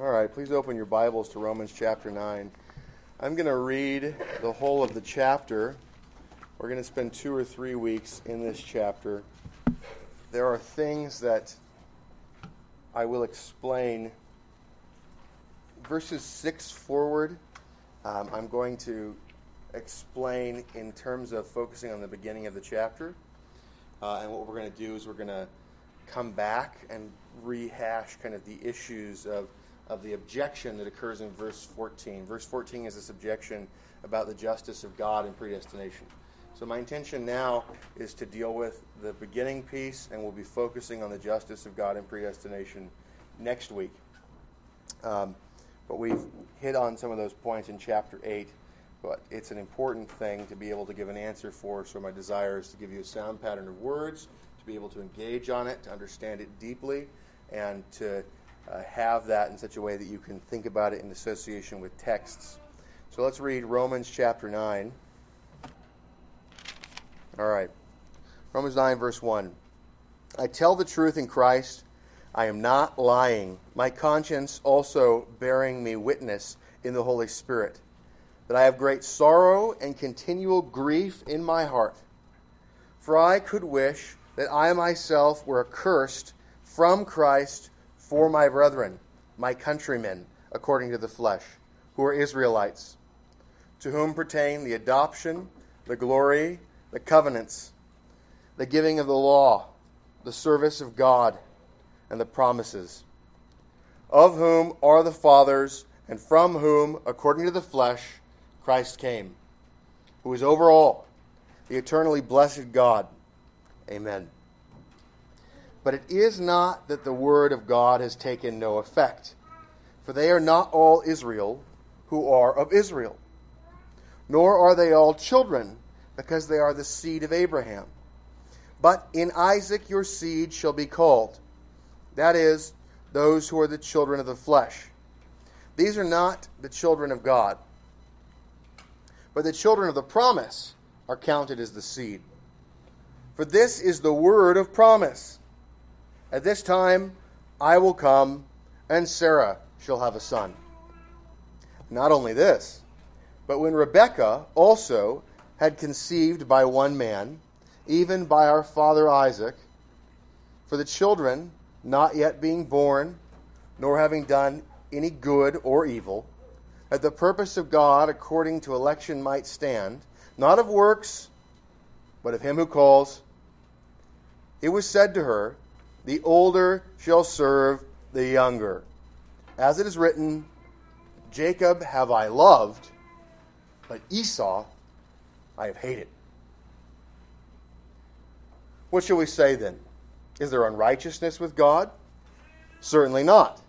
All right, please open your Bibles to Romans chapter 9. I'm going to read the whole of the chapter. We're going to spend two or three weeks in this chapter. There are things that I will explain. Verses 6 forward, um, I'm going to explain in terms of focusing on the beginning of the chapter. Uh, and what we're going to do is we're going to come back and rehash kind of the issues of of the objection that occurs in verse 14. Verse 14 is this objection about the justice of God and predestination. So, my intention now is to deal with the beginning piece, and we'll be focusing on the justice of God and predestination next week. Um, but we've hit on some of those points in chapter 8, but it's an important thing to be able to give an answer for. So, my desire is to give you a sound pattern of words, to be able to engage on it, to understand it deeply, and to uh, have that in such a way that you can think about it in association with texts. So let's read Romans chapter 9. All right. Romans 9, verse 1. I tell the truth in Christ. I am not lying. My conscience also bearing me witness in the Holy Spirit that I have great sorrow and continual grief in my heart. For I could wish that I myself were accursed from Christ for my brethren, my countrymen, according to the flesh, who are Israelites, to whom pertain the adoption, the glory, the covenants, the giving of the law, the service of God, and the promises, of whom are the fathers, and from whom, according to the flesh, Christ came, who is over all, the eternally blessed God. Amen. But it is not that the word of God has taken no effect. For they are not all Israel who are of Israel, nor are they all children, because they are the seed of Abraham. But in Isaac your seed shall be called. That is, those who are the children of the flesh. These are not the children of God, but the children of the promise are counted as the seed. For this is the word of promise. At this time I will come, and Sarah shall have a son. Not only this, but when Rebekah also had conceived by one man, even by our father Isaac, for the children not yet being born, nor having done any good or evil, that the purpose of God according to election might stand, not of works, but of him who calls, it was said to her, the older shall serve the younger. As it is written, Jacob have I loved, but Esau I have hated. What shall we say then? Is there unrighteousness with God? Certainly not.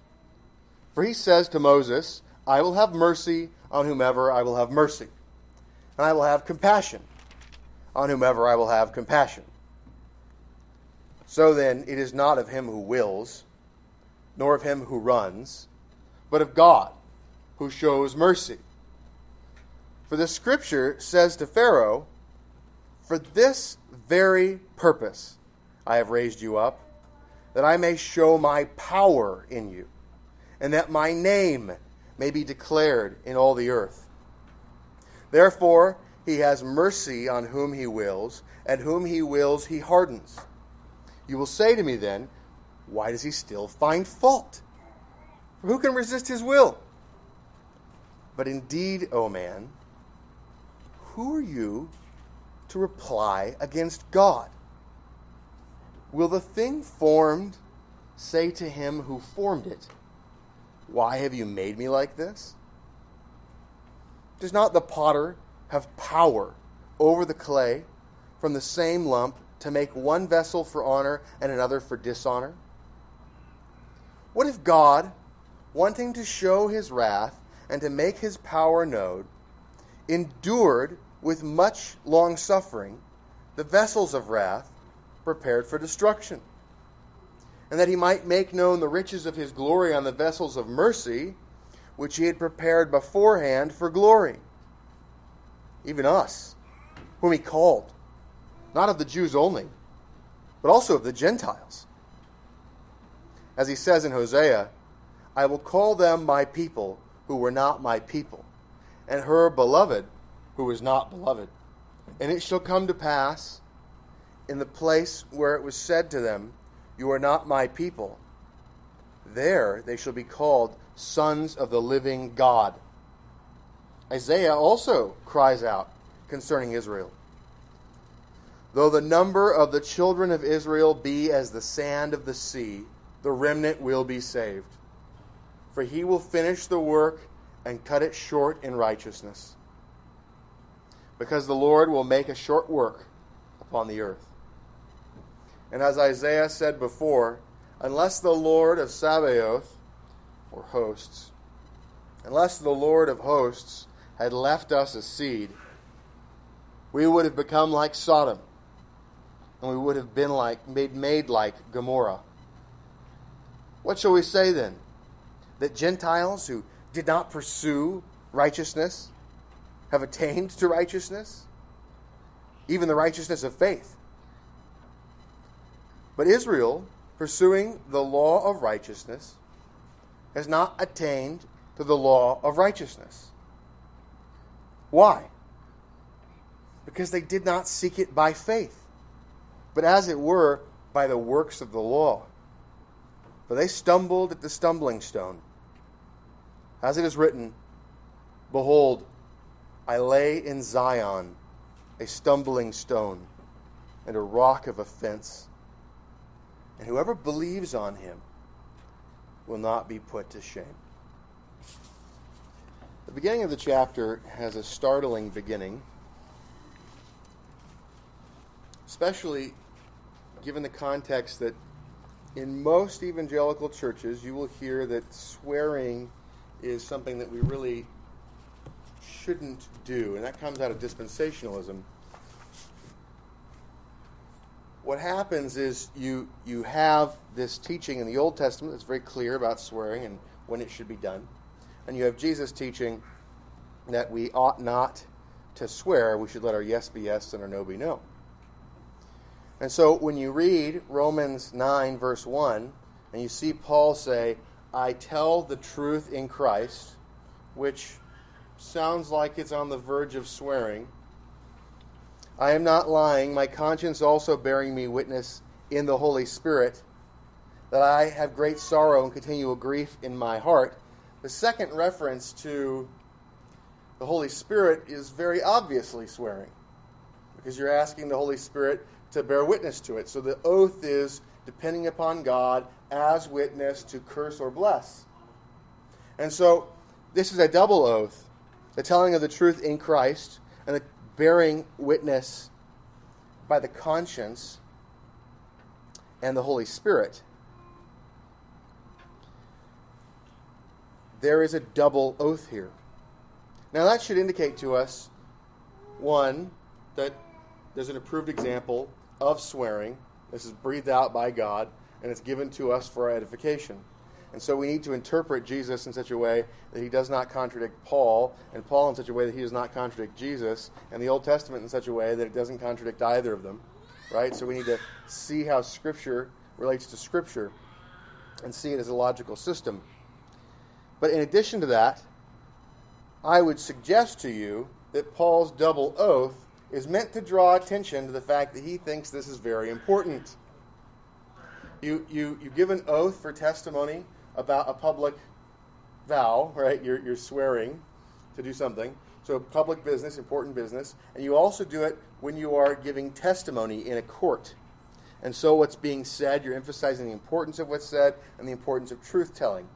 For he says to Moses, I will have mercy on whomever I will have mercy, and I will have compassion on whomever I will have compassion. So then, it is not of him who wills, nor of him who runs, but of God who shows mercy. For the scripture says to Pharaoh, For this very purpose I have raised you up, that I may show my power in you, and that my name may be declared in all the earth. Therefore, he has mercy on whom he wills, and whom he wills he hardens. You will say to me then, Why does he still find fault? For who can resist his will? But indeed, O man, who are you to reply against God? Will the thing formed say to him who formed it, Why have you made me like this? Does not the potter have power over the clay from the same lump to make one vessel for honor and another for dishonor? What if God, wanting to show his wrath and to make his power known, endured with much long suffering the vessels of wrath prepared for destruction? And that he might make known the riches of his glory on the vessels of mercy, which he had prepared beforehand for glory? Even us, whom he called not of the Jews only, but also of the Gentiles. As he says in Hosea, I will call them my people who were not my people, and her beloved who was not beloved. And it shall come to pass in the place where it was said to them, You are not my people, there they shall be called sons of the living God. Isaiah also cries out concerning Israel. Though the number of the children of Israel be as the sand of the sea, the remnant will be saved. For he will finish the work and cut it short in righteousness. Because the Lord will make a short work upon the earth. And as Isaiah said before, unless the Lord of Sabaoth, or hosts, unless the Lord of hosts had left us a seed, we would have become like Sodom, and we would have been like made made like Gomorrah. What shall we say then? That Gentiles who did not pursue righteousness have attained to righteousness, even the righteousness of faith. But Israel, pursuing the law of righteousness, has not attained to the law of righteousness. Why? Because they did not seek it by faith, but as it were, by the works of the law. For they stumbled at the stumbling stone. As it is written, Behold, I lay in Zion a stumbling stone and a rock of offense, and whoever believes on him will not be put to shame. The beginning of the chapter has a startling beginning, especially given the context that in most evangelical churches you will hear that swearing is something that we really shouldn't do, and that comes out of dispensationalism. What happens is you you have this teaching in the Old Testament that's very clear about swearing and when it should be done, and you have Jesus teaching that we ought not to swear. We should let our yes be yes and our no be no. And so when you read Romans 9, verse 1, and you see Paul say, I tell the truth in Christ, which sounds like it's on the verge of swearing. I am not lying, my conscience also bearing me witness in the Holy Spirit that I have great sorrow and continual grief in my heart. The second reference to the Holy Spirit is very obviously swearing because you're asking the Holy Spirit to bear witness to it. So the oath is depending upon God as witness to curse or bless. And so this is a double oath the telling of the truth in Christ and the bearing witness by the conscience and the Holy Spirit. There is a double oath here. Now, that should indicate to us one, that there's an approved example of swearing. This is breathed out by God, and it's given to us for our edification. And so we need to interpret Jesus in such a way that he does not contradict Paul, and Paul in such a way that he does not contradict Jesus, and the Old Testament in such a way that it doesn't contradict either of them. Right? So we need to see how Scripture relates to Scripture and see it as a logical system. But in addition to that, I would suggest to you that Paul's double oath is meant to draw attention to the fact that he thinks this is very important. You, you, you give an oath for testimony about a public vow, right? You're, you're swearing to do something. So, public business, important business. And you also do it when you are giving testimony in a court. And so, what's being said, you're emphasizing the importance of what's said and the importance of truth telling.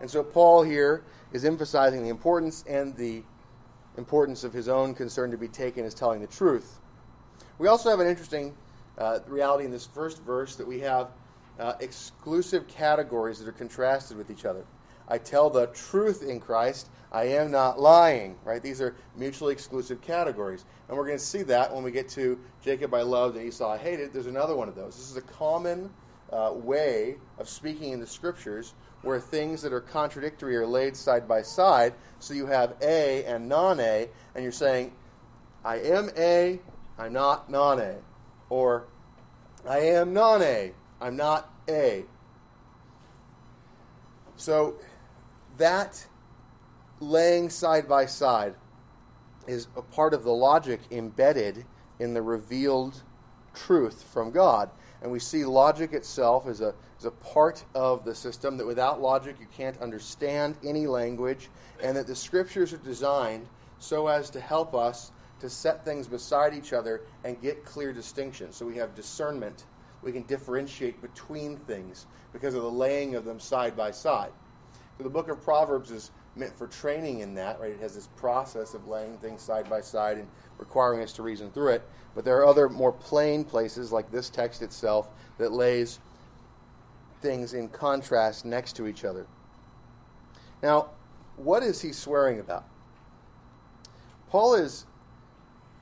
And so, Paul here is emphasizing the importance and the importance of his own concern to be taken as telling the truth. We also have an interesting uh, reality in this first verse that we have uh, exclusive categories that are contrasted with each other. I tell the truth in Christ. I am not lying. Right? These are mutually exclusive categories, and we're going to see that when we get to Jacob I loved and Esau I hated. There's another one of those. This is a common uh, way of speaking in the scriptures where things that are contradictory are laid side by side. So you have A and non A, and you're saying, I am A, I'm not non A. Or I am non A, I'm not A. So that laying side by side is a part of the logic embedded in the revealed truth from God. And we see logic itself as a, as a part of the system, that without logic you can't understand any language, and that the scriptures are designed so as to help us to set things beside each other and get clear distinction. So we have discernment. We can differentiate between things because of the laying of them side by side. So the book of Proverbs is meant for training in that, right? It has this process of laying things side by side and requiring us to reason through it. But there are other more plain places, like this text itself, that lays things in contrast next to each other. Now, what is he swearing about? Paul is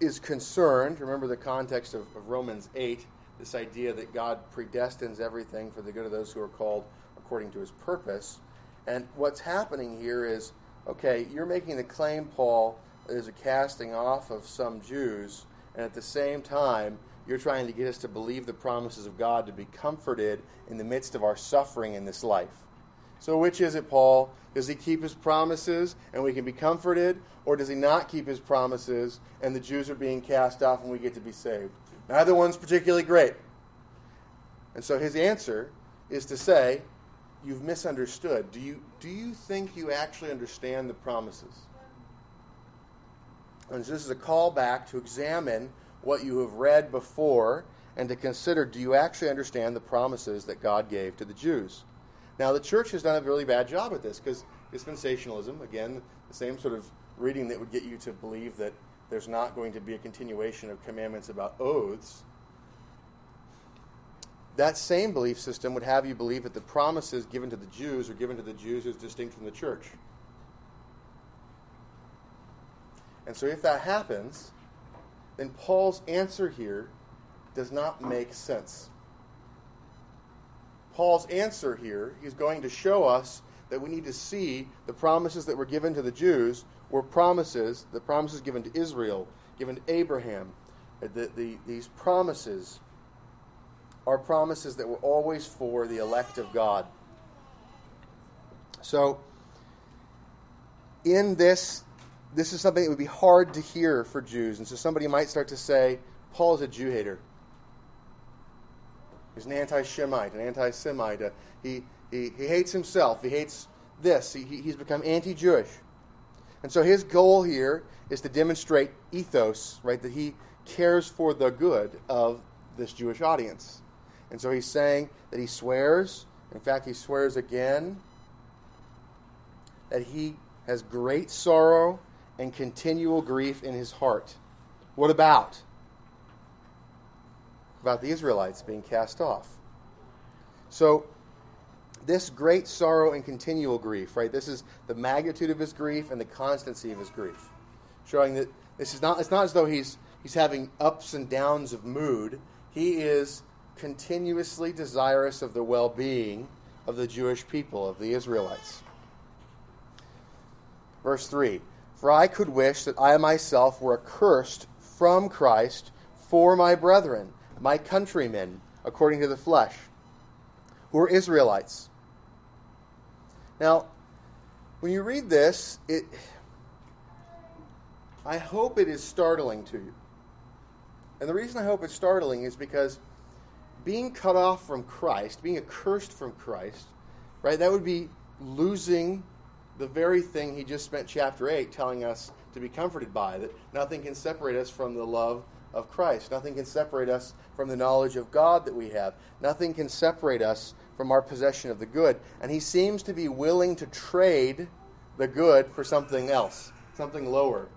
is concerned. Remember the context of, of Romans 8, this idea that God predestines everything for the good of those who are called according to his purpose. And what's happening here is okay, you're making the claim, Paul, there's a casting off of some Jews, and at the same time, you're trying to get us to believe the promises of God to be comforted in the midst of our suffering in this life. So, which is it, Paul? Does he keep his promises and we can be comforted, or does he not keep his promises and the Jews are being cast off and we get to be saved? Neither one's particularly great. And so his answer is to say, You've misunderstood. Do you, do you think you actually understand the promises? And this is a call back to examine what you have read before and to consider do you actually understand the promises that God gave to the Jews? Now, the church has done a really bad job at this because dispensationalism, again, the same sort of reading that would get you to believe that there's not going to be a continuation of commandments about oaths. That same belief system would have you believe that the promises given to the Jews are given to the Jews as distinct from the church. And so, if that happens, then Paul's answer here does not make sense. Paul's answer here, he's going to show us that we need to see the promises that were given to the Jews were promises, the promises given to Israel, given to Abraham. Uh, the, the, these promises are promises that were always for the elect of God. So, in this this is something that would be hard to hear for Jews. And so somebody might start to say, Paul is a Jew hater. He's an anti Shemite, an anti Semite. Uh, he, he, he hates himself. He hates this. He, he's become anti Jewish. And so his goal here is to demonstrate ethos, right? That he cares for the good of this Jewish audience. And so he's saying that he swears, in fact, he swears again, that he has great sorrow and continual grief in his heart. What about? About the Israelites being cast off. So, this great sorrow and continual grief, right? This is the magnitude of his grief and the constancy of his grief. Showing that this is not, it's not as though he's, he's having ups and downs of mood. He is continuously desirous of the well being of the Jewish people, of the Israelites. Verse 3 for I could wish that I myself were accursed from Christ for my brethren, my countrymen, according to the flesh, who are Israelites. Now, when you read this, it I hope it is startling to you. And the reason I hope it's startling is because being cut off from Christ, being accursed from Christ, right, that would be losing the very thing he just spent chapter 8 telling us to be comforted by that nothing can separate us from the love of Christ. Nothing can separate us from the knowledge of God that we have. Nothing can separate us from our possession of the good. And he seems to be willing to trade the good for something else, something lower.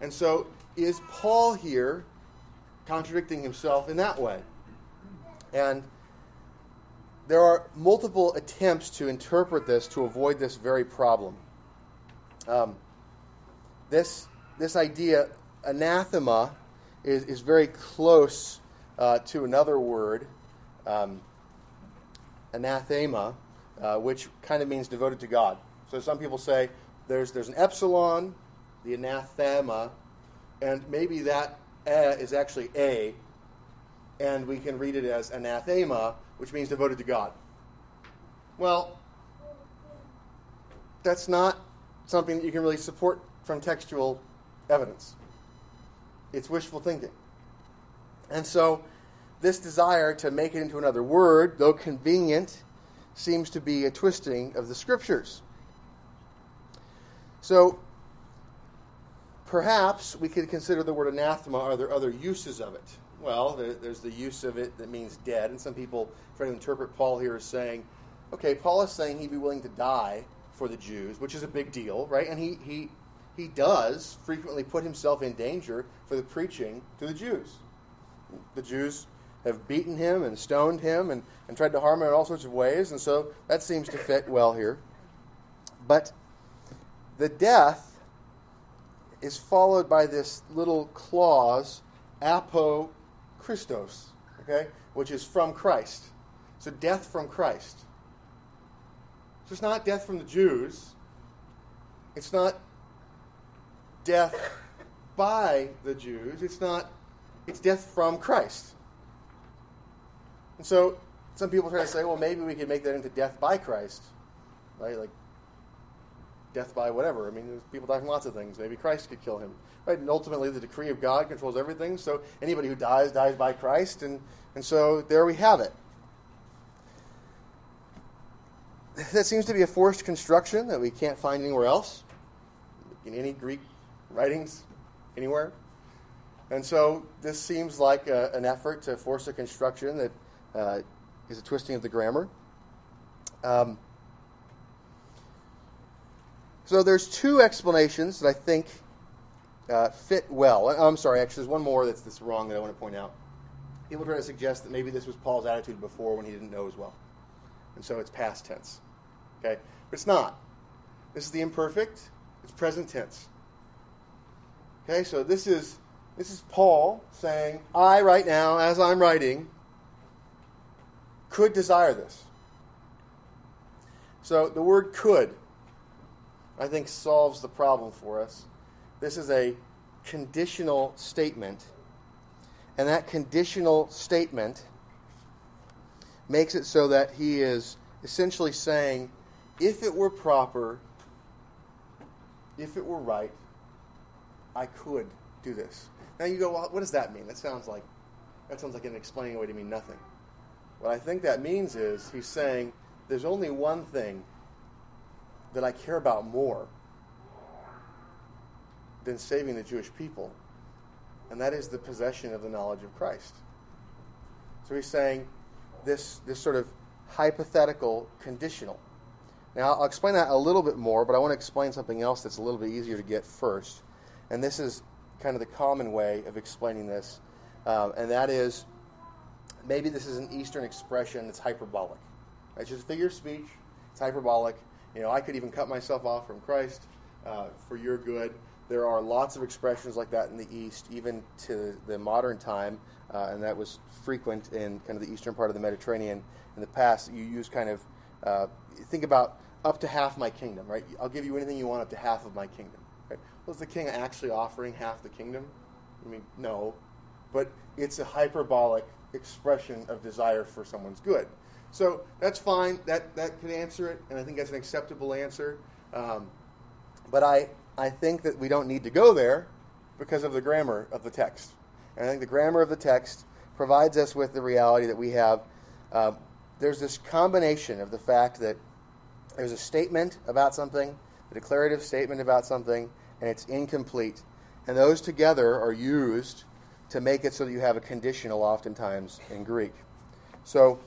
And so, is Paul here contradicting himself in that way? And there are multiple attempts to interpret this to avoid this very problem. Um, this, this idea, anathema, is, is very close uh, to another word, um, anathema, uh, which kind of means devoted to God. So some people say there's, there's an epsilon, the anathema, and maybe that a is actually a, and we can read it as anathema, which means devoted to God. Well, that's not something that you can really support from textual evidence. It's wishful thinking. And so, this desire to make it into another word, though convenient, seems to be a twisting of the scriptures. So, perhaps we could consider the word anathema. Are there other uses of it? Well, there's the use of it that means dead, and some people try to interpret Paul here as saying, okay, Paul is saying he'd be willing to die for the Jews, which is a big deal, right? And he, he, he does frequently put himself in danger for the preaching to the Jews. The Jews have beaten him and stoned him and, and tried to harm him in all sorts of ways, and so that seems to fit well here. But the death is followed by this little clause, apo Christos, okay, which is from Christ. So death from Christ. So it's not death from the Jews. It's not death by the Jews. It's not it's death from Christ. And so some people try to say, well, maybe we could make that into death by Christ. Right? Like death by whatever. I mean, people die from lots of things. Maybe Christ could kill him. Right? And ultimately, the decree of God controls everything. So anybody who dies, dies by Christ. And, and so there we have it. That seems to be a forced construction that we can't find anywhere else in any Greek writings, anywhere. And so this seems like a, an effort to force a construction that uh, is a twisting of the grammar. Um, so there's two explanations that I think uh, fit well. I'm sorry, actually, there's one more that's, that's wrong that I want to point out. People try to suggest that maybe this was Paul's attitude before when he didn't know as well. And so it's past tense. Okay? But it's not. This is the imperfect, it's present tense. Okay, so this is this is Paul saying, I right now, as I'm writing, could desire this. So the word could, I think, solves the problem for us. This is a conditional statement. And that conditional statement makes it so that he is essentially saying, if it were proper, if it were right, I could do this. Now you go, well, what does that mean? That sounds like that sounds like an explaining away to mean nothing. What I think that means is he's saying there's only one thing that I care about more than saving the Jewish people, and that is the possession of the knowledge of Christ. So he's saying this, this sort of hypothetical conditional. Now, I'll explain that a little bit more, but I want to explain something else that's a little bit easier to get first. And this is kind of the common way of explaining this, um, and that is maybe this is an Eastern expression that's hyperbolic. It's just a figure of speech, it's hyperbolic. You know, I could even cut myself off from Christ uh, for your good. There are lots of expressions like that in the East, even to the modern time, uh, and that was frequent in kind of the eastern part of the Mediterranean in the past. You use kind of, uh, think about up to half my kingdom, right? I'll give you anything you want up to half of my kingdom. Right? Was the king actually offering half the kingdom? I mean, no. But it's a hyperbolic expression of desire for someone's good. So that's fine. That, that could answer it, and I think that's an acceptable answer. Um, but I, I think that we don't need to go there because of the grammar of the text. And I think the grammar of the text provides us with the reality that we have. Uh, there's this combination of the fact that there's a statement about something, a declarative statement about something, and it's incomplete. And those together are used to make it so that you have a conditional oftentimes in Greek. So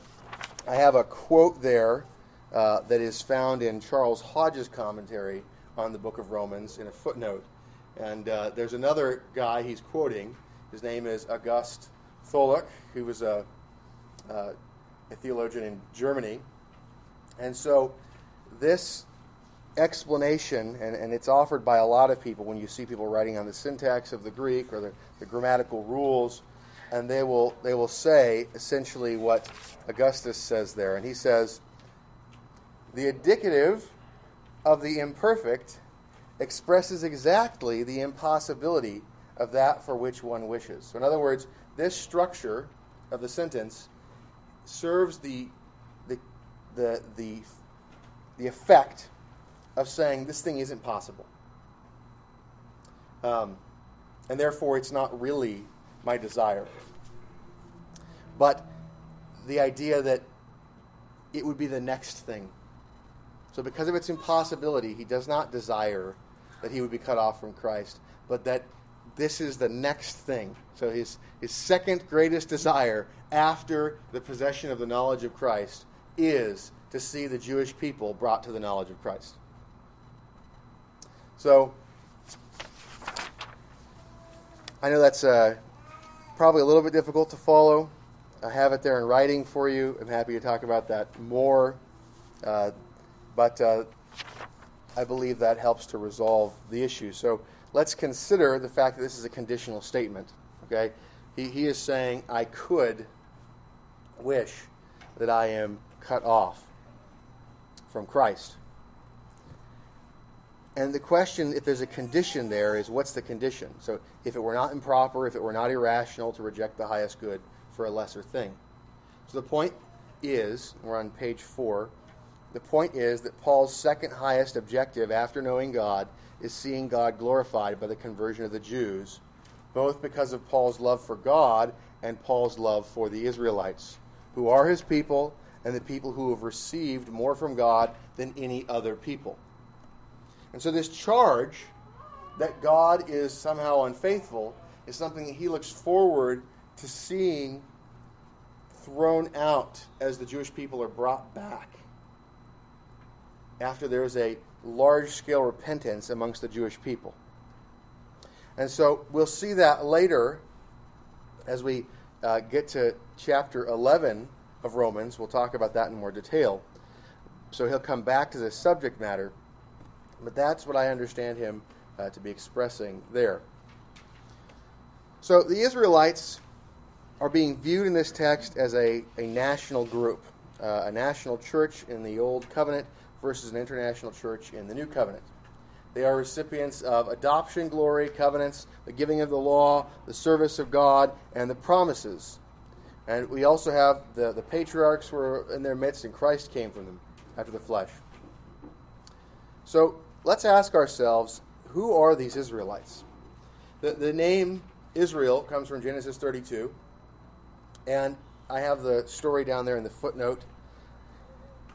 I have a quote there uh, that is found in Charles Hodge's commentary on the book of Romans in a footnote. And uh, there's another guy he's quoting. His name is August Tholuck, who was a, uh, a theologian in Germany. And so this explanation, and, and it's offered by a lot of people when you see people writing on the syntax of the Greek or the, the grammatical rules, and they will, they will say essentially what Augustus says there. And he says, the indicative of the imperfect expresses exactly the impossibility of that for which one wishes. So, in other words, this structure of the sentence serves the, the, the, the, the effect of saying this thing isn't possible. Um, and therefore, it's not really my desire. But the idea that it would be the next thing. So, because of its impossibility, he does not desire that he would be cut off from Christ, but that this is the next thing. So, his, his second greatest desire after the possession of the knowledge of Christ is to see the Jewish people brought to the knowledge of Christ. So, I know that's uh, probably a little bit difficult to follow. I have it there in writing for you. I'm happy to talk about that more. Uh, but uh, I believe that helps to resolve the issue. So let's consider the fact that this is a conditional statement. Okay? He, he is saying, I could wish that I am cut off from Christ. And the question, if there's a condition there, is what's the condition? So if it were not improper, if it were not irrational to reject the highest good for a lesser thing. So the point is, we're on page four, the point is that Paul's second highest objective after knowing God is seeing God glorified by the conversion of the Jews, both because of Paul's love for God and Paul's love for the Israelites, who are his people and the people who have received more from God than any other people. And so, this charge that God is somehow unfaithful is something that he looks forward to seeing thrown out as the Jewish people are brought back after there is a large scale repentance amongst the Jewish people. And so we'll see that later as we uh, get to chapter 11 of Romans. We'll talk about that in more detail. So he'll come back to this subject matter. But that's what I understand him uh, to be expressing there. So the Israelites are being viewed in this text as a, a national group, uh, a national church in the Old Covenant versus an international church in the New Covenant. They are recipients of adoption, glory, covenants, the giving of the law, the service of God, and the promises. And we also have the, the patriarchs were in their midst, and Christ came from them after the flesh. So let's ask ourselves who are these Israelites? The, the name Israel comes from Genesis 32. And I have the story down there in the footnote.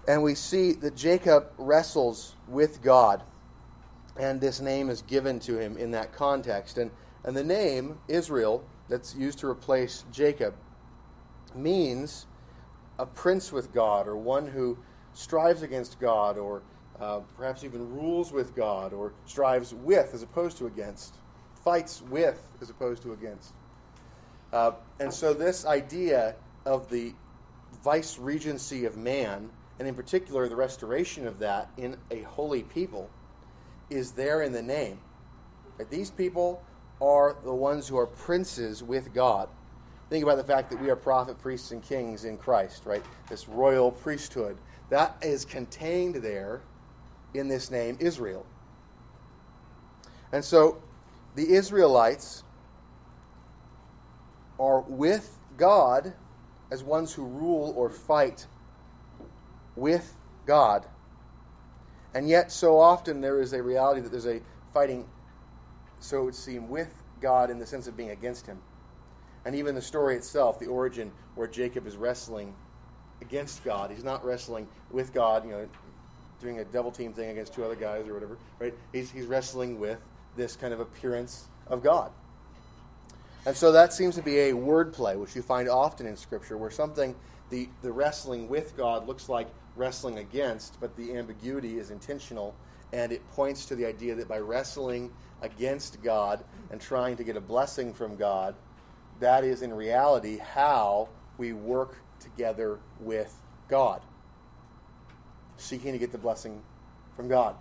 And we see that Jacob wrestles with God. And this name is given to him in that context. And, and the name, Israel, that's used to replace Jacob, means a prince with God, or one who strives against God, or uh, perhaps even rules with God, or strives with as opposed to against, fights with as opposed to against. Uh, and so, this idea of the vice regency of man, and in particular the restoration of that in a holy people, is there in the name. That these people are the ones who are princes with God. Think about the fact that we are prophet, priests, and kings in Christ, right? This royal priesthood. That is contained there in this name, Israel. And so the Israelites are with God as ones who rule or fight with God. And yet, so often there is a reality that there's a fighting, so it would seem, with God in the sense of being against Him. And even the story itself, the origin where Jacob is wrestling against God, he's not wrestling with God, you know, doing a double team thing against two other guys or whatever, right? He's, he's wrestling with this kind of appearance of God. And so that seems to be a wordplay, which you find often in Scripture, where something, the, the wrestling with God, looks like wrestling against, but the ambiguity is intentional, and it points to the idea that by wrestling against God and trying to get a blessing from God, that is in reality how we work together with God, seeking to get the blessing from God.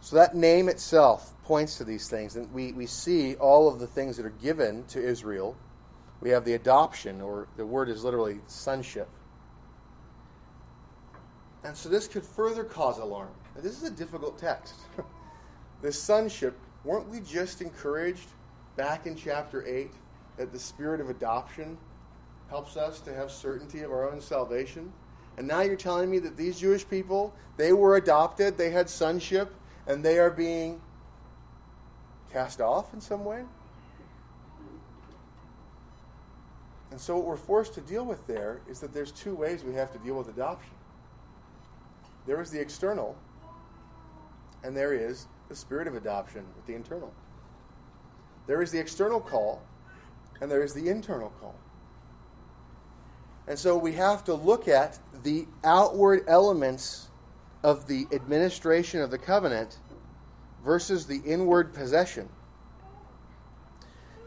So that name itself points to these things. And we, we see all of the things that are given to Israel. We have the adoption, or the word is literally sonship. And so this could further cause alarm. Now, this is a difficult text. the sonship, weren't we just encouraged back in chapter 8 that the spirit of adoption helps us to have certainty of our own salvation? And now you're telling me that these Jewish people, they were adopted, they had sonship, and they are being cast off in some way? And so, what we're forced to deal with there is that there's two ways we have to deal with adoption there is the external, and there is the spirit of adoption with the internal. There is the external call, and there is the internal call. And so we have to look at the outward elements of the administration of the covenant versus the inward possession.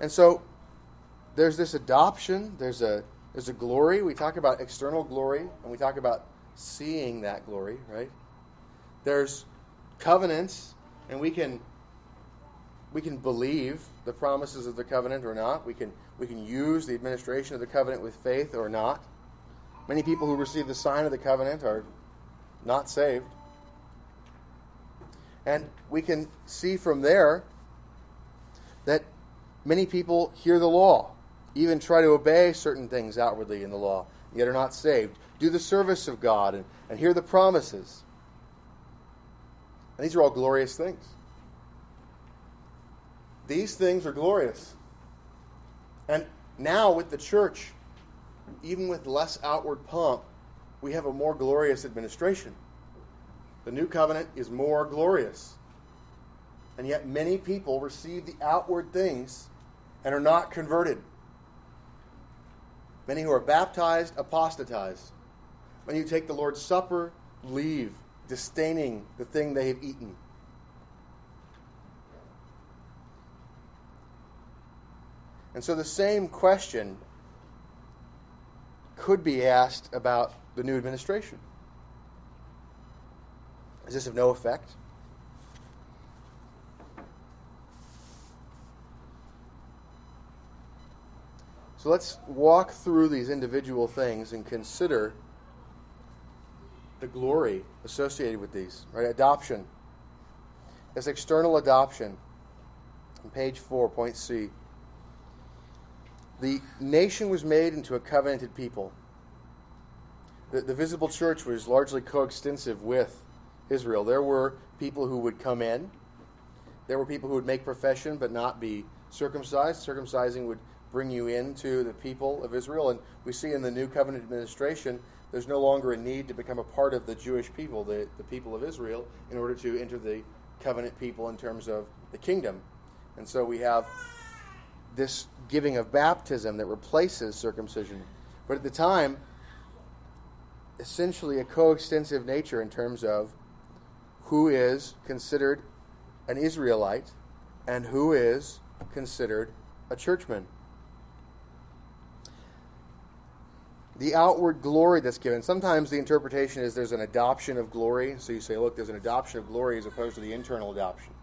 And so there's this adoption, there's a there's a glory. We talk about external glory and we talk about seeing that glory, right? There's covenants and we can we can believe the promises of the covenant or not. We can we can use the administration of the covenant with faith or not. Many people who receive the sign of the covenant are not saved. And we can see from there that many people hear the law, even try to obey certain things outwardly in the law, yet are not saved. Do the service of God and, and hear the promises. And these are all glorious things. These things are glorious. And now with the church, even with less outward pomp, we have a more glorious administration. The new covenant is more glorious. And yet, many people receive the outward things and are not converted. Many who are baptized apostatize. Many who take the Lord's Supper leave, disdaining the thing they have eaten. And so the same question could be asked about the new administration. Is this of no effect? So let's walk through these individual things and consider the glory associated with these. Right? Adoption. This external adoption. On page 4, point C. The nation was made into a covenanted people. The, the visible church was largely coextensive with Israel. There were people who would come in, there were people who would make profession but not be circumcised. Circumcising would bring you into the people of Israel. And we see in the new covenant administration, there's no longer a need to become a part of the Jewish people, the, the people of Israel, in order to enter the covenant people in terms of the kingdom. And so we have this giving of baptism that replaces circumcision. But at the time, essentially a coextensive nature in terms of who is considered an Israelite and who is considered a churchman. The outward glory that's given. Sometimes the interpretation is there's an adoption of glory. So you say, look, there's an adoption of glory as opposed to the internal adoption.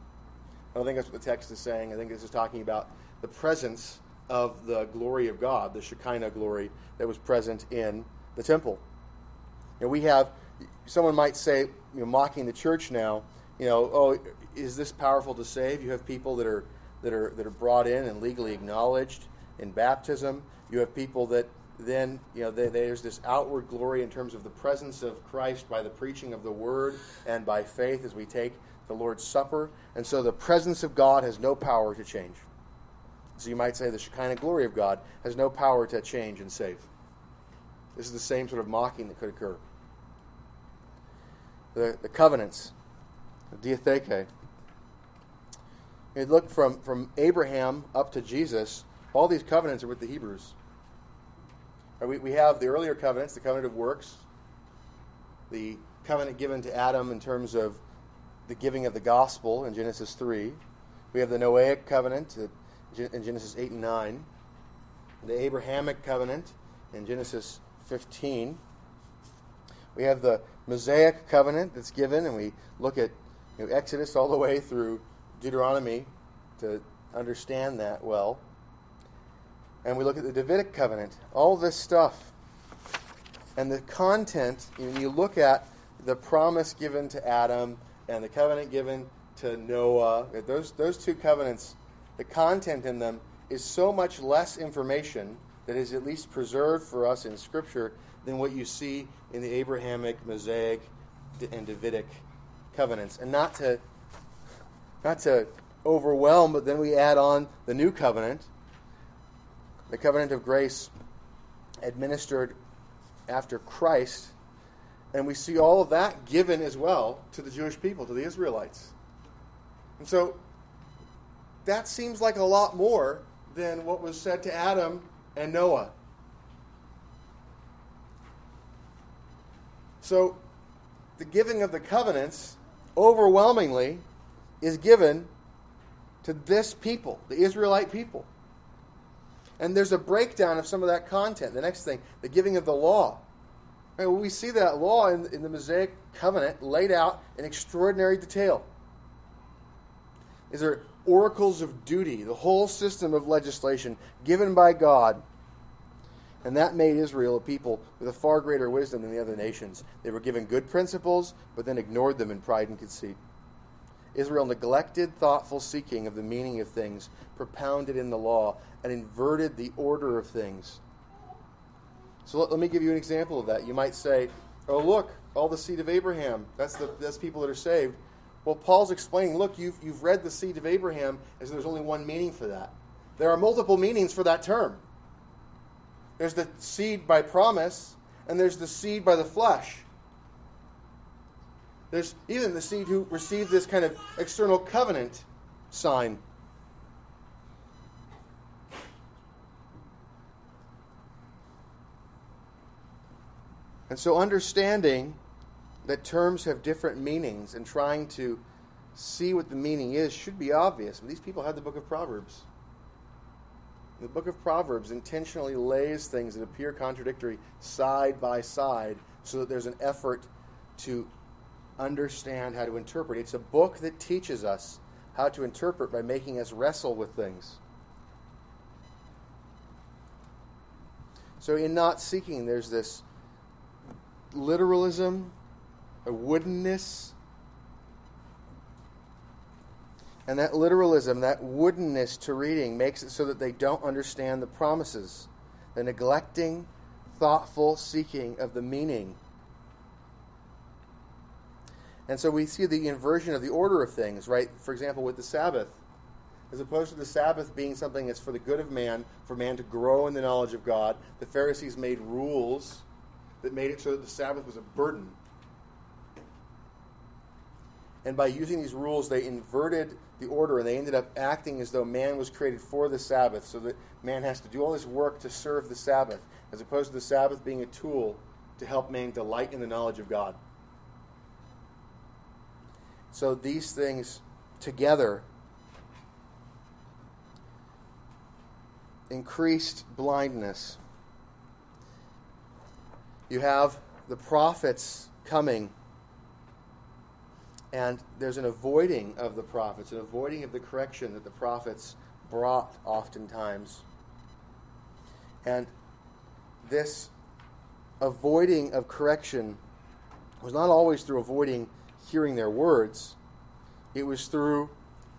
I don't think that's what the text is saying. I think this is talking about the presence of the glory of God, the Shekinah glory that was present in the temple. And we have, someone might say, you know, mocking the church now, you know, oh, is this powerful to save? You have people that are that are that are brought in and legally acknowledged in baptism. You have people that then you know they, there's this outward glory in terms of the presence of Christ by the preaching of the word and by faith as we take the Lord's Supper. And so the presence of God has no power to change. So you might say the Shekinah glory of God has no power to change and save. This is the same sort of mocking that could occur. The, the covenants, the diatheke. You look from, from Abraham up to Jesus, all these covenants are with the Hebrews. We, we have the earlier covenants, the covenant of works, the covenant given to Adam in terms of the giving of the gospel in Genesis 3. We have the Noahic covenant in Genesis 8 and 9, the Abrahamic covenant in Genesis 15. We have the Mosaic covenant that's given, and we look at you know, Exodus all the way through Deuteronomy to understand that well. And we look at the Davidic covenant, all this stuff. And the content, when you look at the promise given to Adam and the covenant given to Noah, those, those two covenants the content in them is so much less information that is at least preserved for us in Scripture than what you see in the Abrahamic, Mosaic, and Davidic covenants. And not to not to overwhelm, but then we add on the new covenant, the covenant of grace administered after Christ, and we see all of that given as well to the Jewish people, to the Israelites. And so that seems like a lot more than what was said to Adam and Noah. So the giving of the covenants overwhelmingly is given to this people, the Israelite people. And there's a breakdown of some of that content. The next thing, the giving of the law. Right, well, we see that law in, in the Mosaic covenant laid out in extraordinary detail. These are oracles of duty, the whole system of legislation given by God. And that made Israel a people with a far greater wisdom than the other nations. They were given good principles, but then ignored them in pride and conceit. Israel neglected thoughtful seeking of the meaning of things propounded in the law and inverted the order of things. So let, let, me give you an example of that. You might say, oh, look, all the seed of Abraham, that's, the, that's people that are saved. Well, Paul's explaining, look, you've, you've read the seed of Abraham as there's only one meaning for that. There are multiple meanings for that term. There's the seed by promise, and there's the seed by the flesh. There's even the seed who received this kind of external covenant sign. And so, understanding that terms have different meanings and trying to see what the meaning is should be obvious. But These people had the book of Proverbs. The book of Proverbs intentionally lays things that appear contradictory side by side so that there's an effort to understand how to interpret. It's a book that teaches us how to interpret by making us wrestle with things. So, in not seeking, there's this literalism, a woodenness. And that literalism, that woodenness to reading, makes it so that they don't understand the promises. The neglecting, thoughtful seeking of the meaning and so we see the inversion of the order of things, right? For example, with the Sabbath. As opposed to the Sabbath being something that's for the good of man, for man to grow in the knowledge of God, the Pharisees made rules that made it so that the Sabbath was a burden. And by using these rules, they inverted the order and they ended up acting as though man was created for the Sabbath, so that man has to do all this work to serve the Sabbath, as opposed to the Sabbath being a tool to help man delight in the knowledge of God. So these things together increased blindness. You have the prophets coming, and there's an avoiding of the prophets, an avoiding of the correction that the prophets brought oftentimes. And this avoiding of correction was not always through avoiding hearing their words. It was through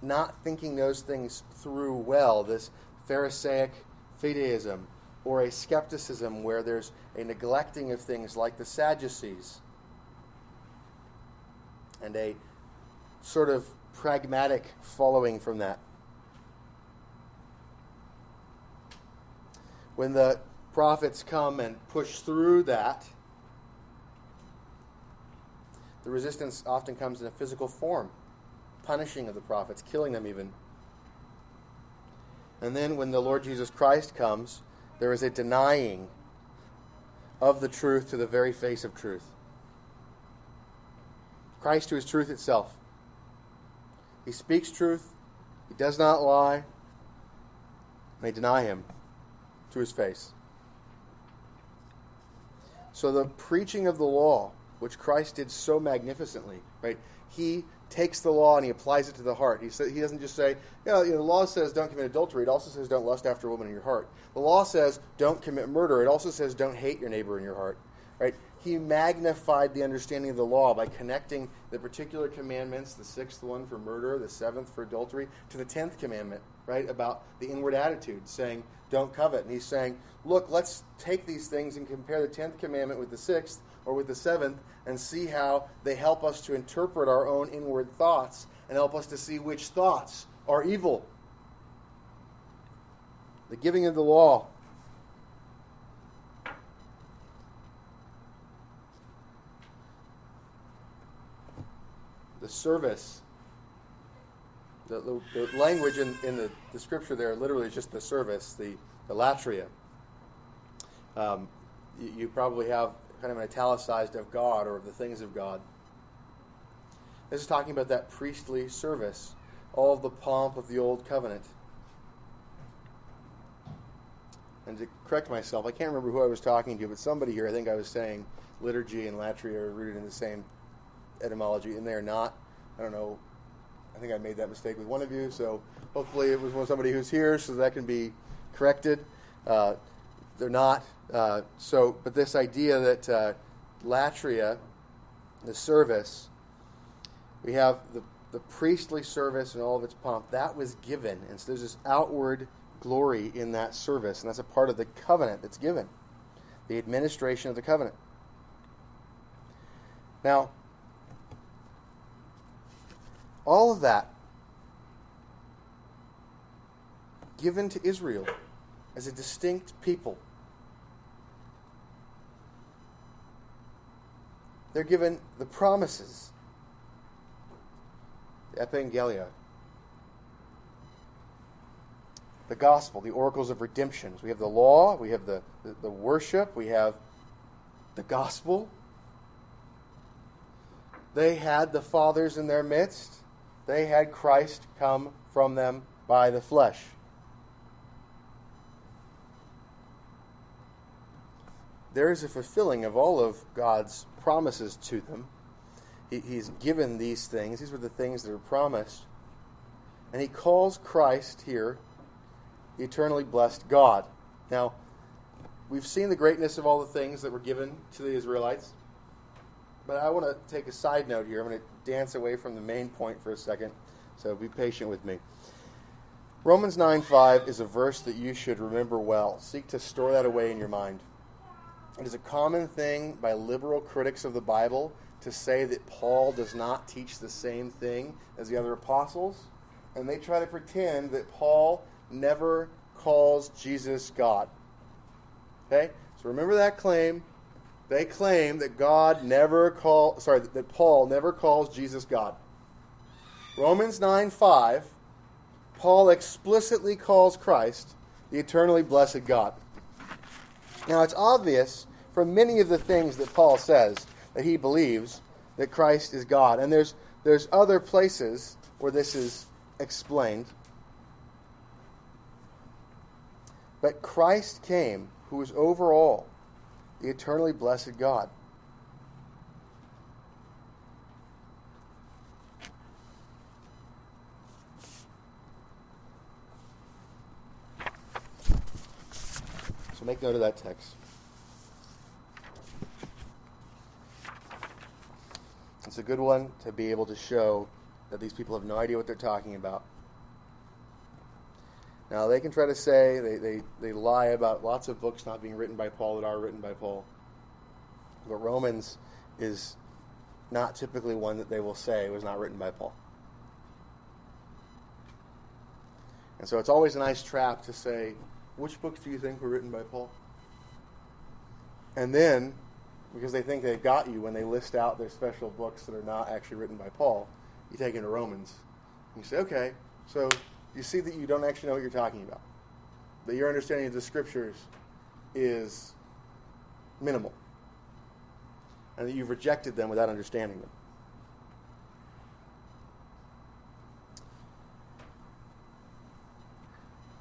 not thinking those things through well, this Pharisaic fideism, or a skepticism where there's a neglecting of things like the Sadducees, and a sort of pragmatic following from that. When the prophets come and push through that, the resistance often comes in a physical form, punishing of the prophets, killing them even. And then when the Lord Jesus Christ comes, there is a denying of the truth to the very face of truth. Christ, who is truth itself. He speaks truth, he does not lie, they deny him to his face. So the preaching of the law which Christ did so magnificently, right? He takes the law and he applies it to the heart. He, sa- he doesn't just say, yeah, you know, the law says don't commit adultery. It also says don't lust after a woman in your heart. The law says don't commit murder. It also says don't hate your neighbor in your heart, right? He magnified the understanding of the law by connecting the particular commandments, the sixth one for murder, the seventh for adultery, to the tenth commandment – right, about the inward attitude, saying, don't covet. And he's saying, look, let's take these things and compare the 10th commandment with the 6th or with the 7th and see how they help us to interpret our own inward thoughts and help us to see which thoughts are evil. The giving of the law. The service the, the, the language in, in the, the, scripture there literally is just the service, the, the latria. Um, you, you, probably have kind of an italicized of God or of the things of God. This is talking about that priestly service, all the pomp of the old covenant. And to correct myself, I can't remember who I was talking to, but somebody here, I think I was saying liturgy and latria are rooted in the same etymology, and they are not. I don't know I think I made that mistake with one of you, so hopefully it was somebody who's here, so that can be corrected. Uh, they're not. Uh, so, but this idea that uh, latria, the service, we have the, the priestly service and all of its pomp, that was given. And so there's this outward glory in that service, and that's a part of the covenant that's given, the administration of the covenant. Now, all of that given to Israel as a distinct people. They're given the promises, the evangelia, the gospel, the oracles of redemption. We have the law, we have the, the, the worship, we have the gospel. They had the fathers in their midst they had Christ come from them by the flesh. There is a fulfilling of all of God's promises to them. He, he's given these things, these were the things that are promised. And he calls Christ here the eternally blessed God. Now, we've seen the greatness of all the things that were given to the Israelites. But I want to take a side note here. I'm going to dance away from the main point for a second, so be patient with me. Romans 9:5 is a verse that you should remember well. Seek to store that away in your mind. It is a common thing by liberal critics of the Bible to say that Paul does not teach the same thing as the other apostles, and they try to pretend that Paul never calls Jesus God. Okay? So remember that claim they claim that God never call sorry that Paul never calls Jesus God. Romans 9 5, Paul explicitly calls Christ the eternally blessed God. Now it's obvious from many of the things that Paul says that he believes that Christ is God. And there's there's other places where this is explained. But Christ came, who is over all the eternally blessed God. So make note of that text. It's a good one to be able to show that these people have no idea what they're talking about. Now, they can try to say, they, they, they lie about lots of books not being written by Paul that are written by Paul. But Romans is not typically one that they will say was not written by Paul. And so it's always a nice trap to say, which books do you think were written by Paul? And then, because they think they've got you when they list out their special books that are not actually written by Paul, you take into Romans. And you say, okay, so you see that you don't actually know what you're talking about. That your understanding of the scriptures is minimal. And that you've rejected them without understanding them.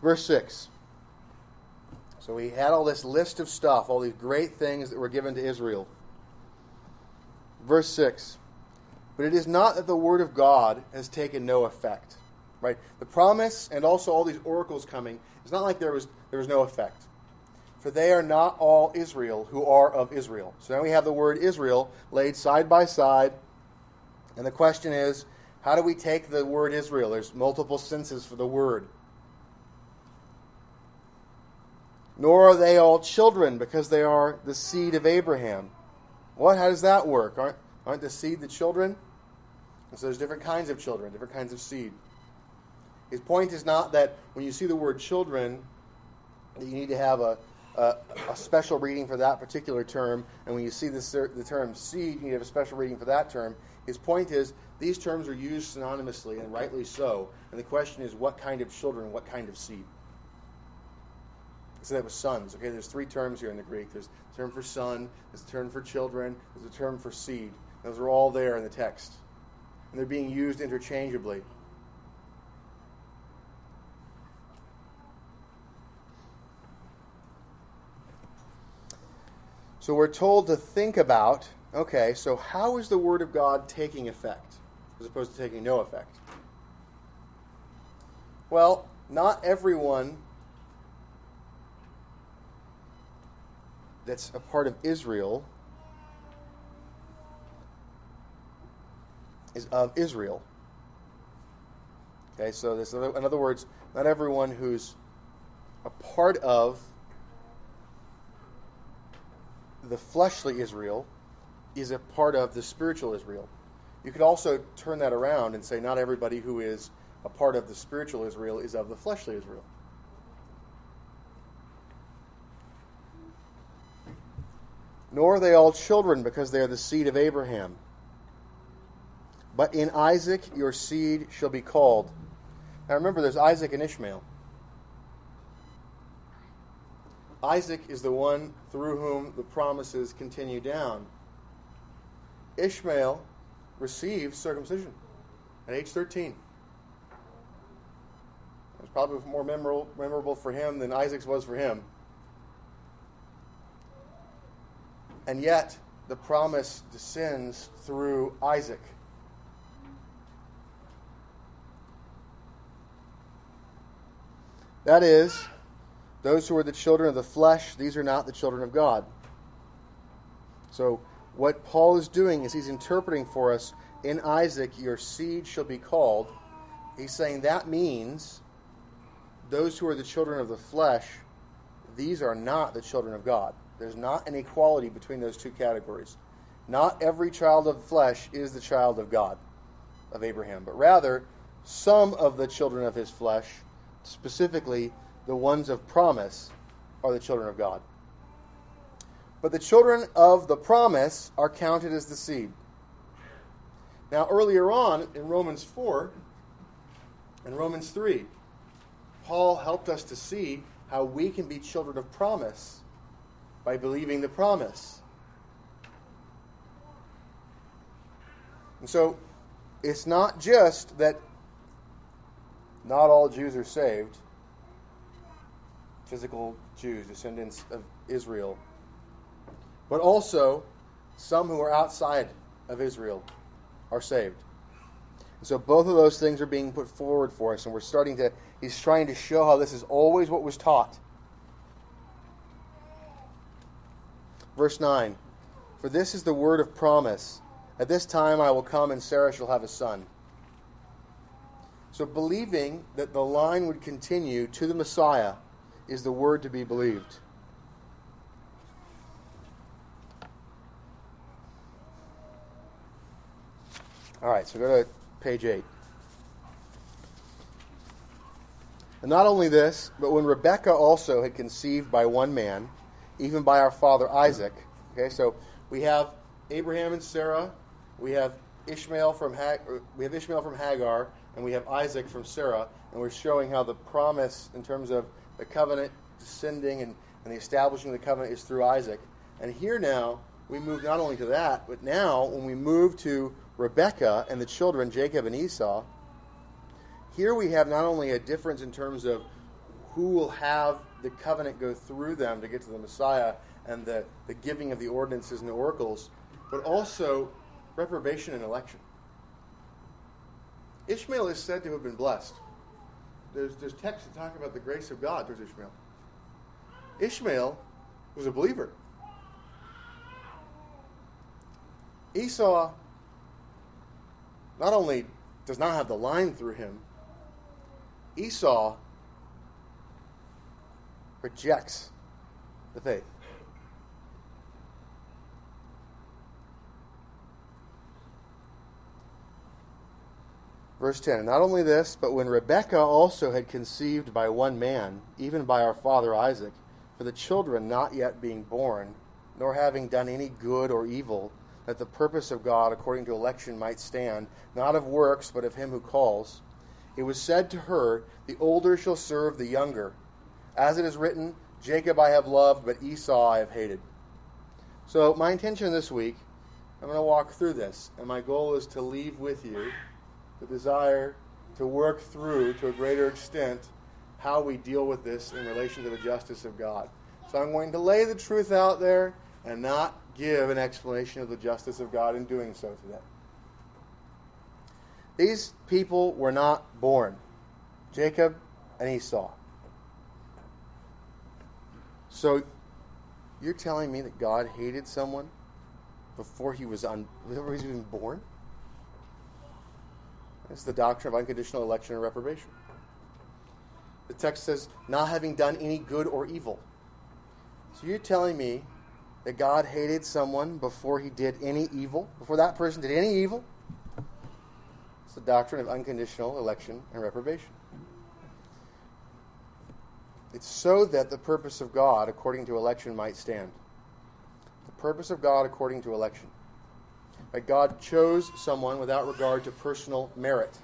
Verse 6. So we had all this list of stuff, all these great things that were given to Israel. Verse 6. But it is not that the word of God has taken no effect right? The promise and also all these oracles coming, it's not like there was, there was no effect. For they are not all Israel who are of Israel. So now we have the word Israel laid side by side. And the question is, how do we take the word Israel? There's multiple senses for the word. Nor are they all children, because they are the seed of Abraham. What? How does that work? Aren't, aren't the seed the children? And so there's different kinds of children, different kinds of seed. His point is not that when you see the word children, that you need to have a, a, a special reading for that particular term, and when you see the term seed, you need to have a special reading for that term. His point is these terms are used synonymously, and rightly so. And the question is, what kind of children, what kind of seed? So that was sons. Okay, there's three terms here in the Greek. There's a term for son, there's a term for children, there's a term for seed. Those are all there in the text. And they're being used interchangeably. So we're told to think about okay, so how is the Word of God taking effect as opposed to taking no effect? Well, not everyone that's a part of Israel is of Israel. Okay, so this, in other words, not everyone who's a part of the fleshly Israel is a part of the spiritual Israel. You could also turn that around and say not everybody who is a part of the spiritual Israel is of the fleshly Israel. Nor are they all children because they are the seed of Abraham. But in Isaac your seed shall be called. Now remember, there's Isaac and Ishmael. Isaac is the one through whom the promises continue down. Ishmael receives circumcision at age 13. It was probably more memorable, memorable for him than Isaac's was for him. And yet, the promise descends through Isaac. That is, those who are the children of the flesh, these are not the children of God. So, what Paul is doing is he's interpreting for us in Isaac, your seed shall be called. He's saying that means those who are the children of the flesh, these are not the children of God. There's not an equality between those two categories. Not every child of the flesh is the child of God, of Abraham, but rather some of the children of his flesh, specifically the ones of promise, are the children of God. But the children of the promise are counted as the seed. Now, earlier on in Romans 4 and Romans 3, Paul helped us to see how we can be children of promise by believing the promise. And so, it's not just that not all Jews are saved, physical Jews, descendants of Israel but also some who are outside of Israel are saved. so both of those things are being put forward for us, and we're starting to, he's trying to show how this is always what was taught. Verse 9 For this is the word of promise. At this time I will come, and Sarah shall have a son. So believing that the line would continue to the Messiah is the word to be believed. All right, so go to page 8. And not only this, but when Rebekah also had conceived by one man, even by our father Isaac. Okay, so we have Abraham and Sarah, we have Ishmael from Hag- we have Ishmael from Hagar, and we have Isaac from Sarah, and we're showing how the promise in terms of the covenant descending and, and the establishing of the covenant is through Isaac. And here now we move not only to that, but now when we move to Rebekah and the children, Jacob and Esau, here we have not only a difference in terms of who will have the covenant go through them to get to the Messiah and the, the giving of the ordinances and the oracles, but also reprobation and election. Ishmael is said to have been blessed. There's, there's texts that talk about the grace of God towards Ishmael. Ishmael was a believer. Esau not only does not have the line through him, Esau rejects the faith. Verse 10 Not only this, but when Rebekah also had conceived by one man, even by our father Isaac, for the children not yet being born, nor having done any good or evil, that the purpose of God according to election might stand, not of works, but of him who calls, it was said to her, The older shall serve the younger. As it is written, Jacob I have loved, but Esau I have hated. So, my intention this week, I'm going to walk through this, and my goal is to leave with you the desire to work through, to a greater extent, how we deal with this in relation to the justice of God. So I'm going to lay the truth out there and not give an explanation of the justice of God in doing so today. These people were not born Jacob and Esau. So you're telling me that God hated someone before he was un- before he was even born? It's the doctrine of unconditional election and reprobation. The text says, not having done any good or evil. So you're telling me that God hated someone before he did any evil, before that person did any evil? It's the doctrine of unconditional election and reprobation. It's so that the purpose of God according to election might stand. The purpose of God according to election that God chose someone without regard to personal merit.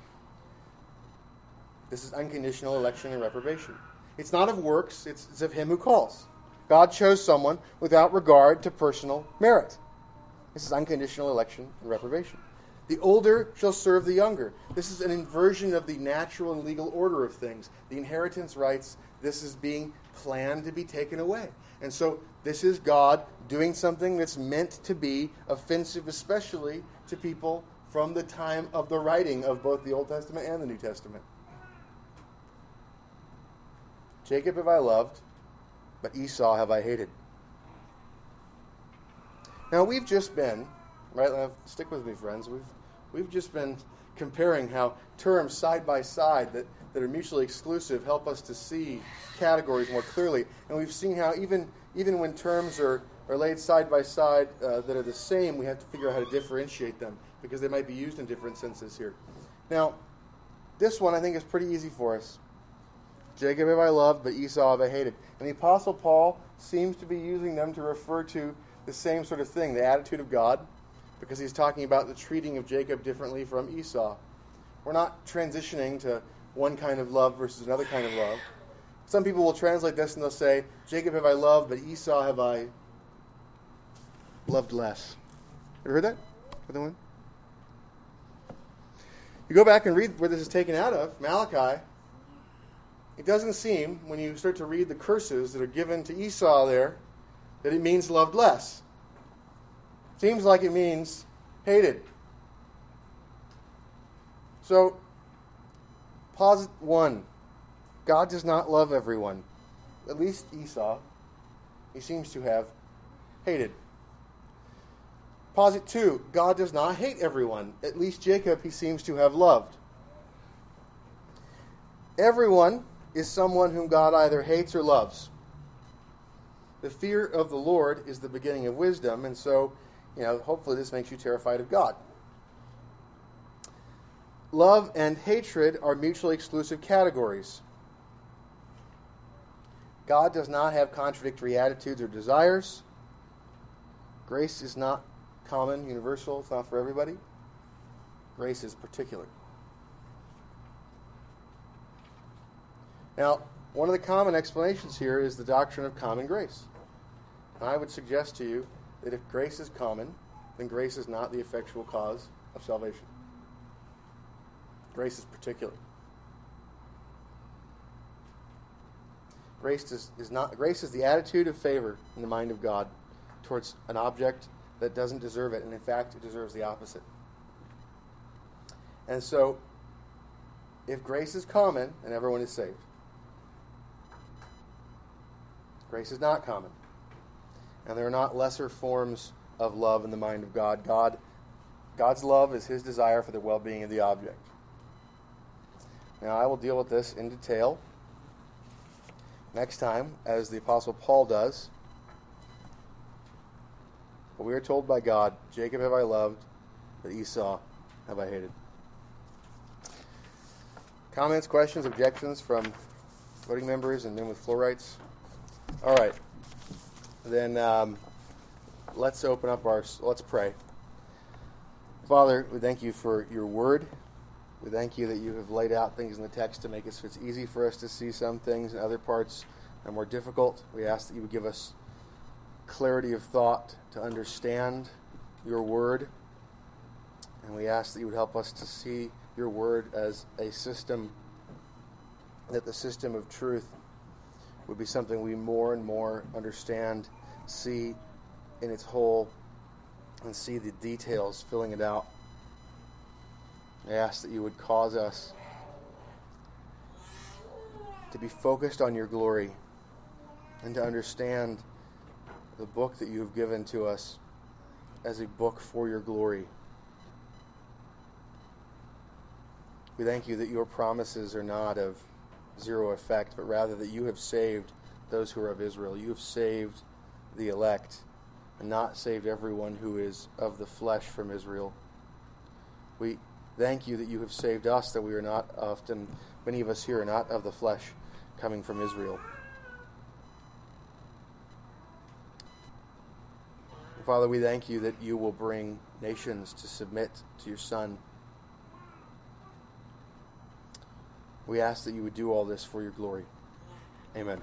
This is unconditional election and reprobation. It's not of works, it's, it's of him who calls. God chose someone without regard to personal merit. This is unconditional election and reprobation. The older shall serve the younger. This is an inversion of the natural and legal order of things. The inheritance rights, this is being planned to be taken away. And so this is God doing something that's meant to be offensive, especially to people from the time of the writing of both the Old Testament and the New Testament. Jacob have I loved, but Esau have I hated. Now we've just been, right? Stick with me, friends. We've we've just been comparing how terms side by side that, that are mutually exclusive help us to see categories more clearly. And we've seen how even even when terms are are laid side by side uh, that are the same, we have to figure out how to differentiate them because they might be used in different senses here. Now, this one I think is pretty easy for us. Jacob have I loved, but Esau have I hated. And the Apostle Paul seems to be using them to refer to the same sort of thing, the attitude of God, because he's talking about the treating of Jacob differently from Esau. We're not transitioning to one kind of love versus another kind of love. Some people will translate this and they'll say, Jacob have I loved, but Esau have I loved less. Ever heard that? Other one? You go back and read where this is taken out of, Malachi. It doesn't seem, when you start to read the curses that are given to Esau there, that it means loved less. Seems like it means hated. So, posit one God does not love everyone. At least Esau, he seems to have hated. Posit two, God does not hate everyone. At least Jacob he seems to have loved. Everyone is someone whom God either hates or loves. The fear of the Lord is the beginning of wisdom, and so, you know, hopefully this makes you terrified of God. Love and hatred are mutually exclusive categories. God does not have contradictory attitudes or desires. Grace is not common, universal, it's not for everybody. Grace is particular. Now, one of the common explanations here is the doctrine of common grace. I would suggest to you that if grace is common, then grace is not the effectual cause of salvation. Grace is particular. Grace is, is not grace is the attitude of favor in the mind of God towards an object that doesn't deserve it, and in fact, it deserves the opposite. And so, if grace is common, and everyone is saved. Grace is not common. And there are not lesser forms of love in the mind of God. God God's love is his desire for the well-being of the object. Now, I will deal with this in detail next time, as the Apostle Paul does But we are told by God, Jacob have I loved, but Esau have I hated. Comments, questions, objections from voting members and men with floor rights? All right. Then um, let's open up our, let's pray. Father, we thank you for your word. We thank you that you have laid out things in the text to make it so it's easy for us to see some things and other parts are more difficult. We ask that you would give us clarity of thought to understand your word. And we ask that you would help us to see your word as a system, that the system of truth would be something we more and more understand, see in its whole, and see the details filling it out. I ask that you would cause us to be focused on your glory and to understand the book that you have given to us as a book for your glory. We thank you that your promises are not of zero effect, but rather that you have saved those who are of Israel. You have saved the elect and not saved everyone who is of the flesh from Israel. We thank you that you have saved us, that we are not often, many of us here are not of the flesh coming from Israel. Father, we thank you that you will bring nations to submit to your Son. We ask that you would do all this for your glory. Amen.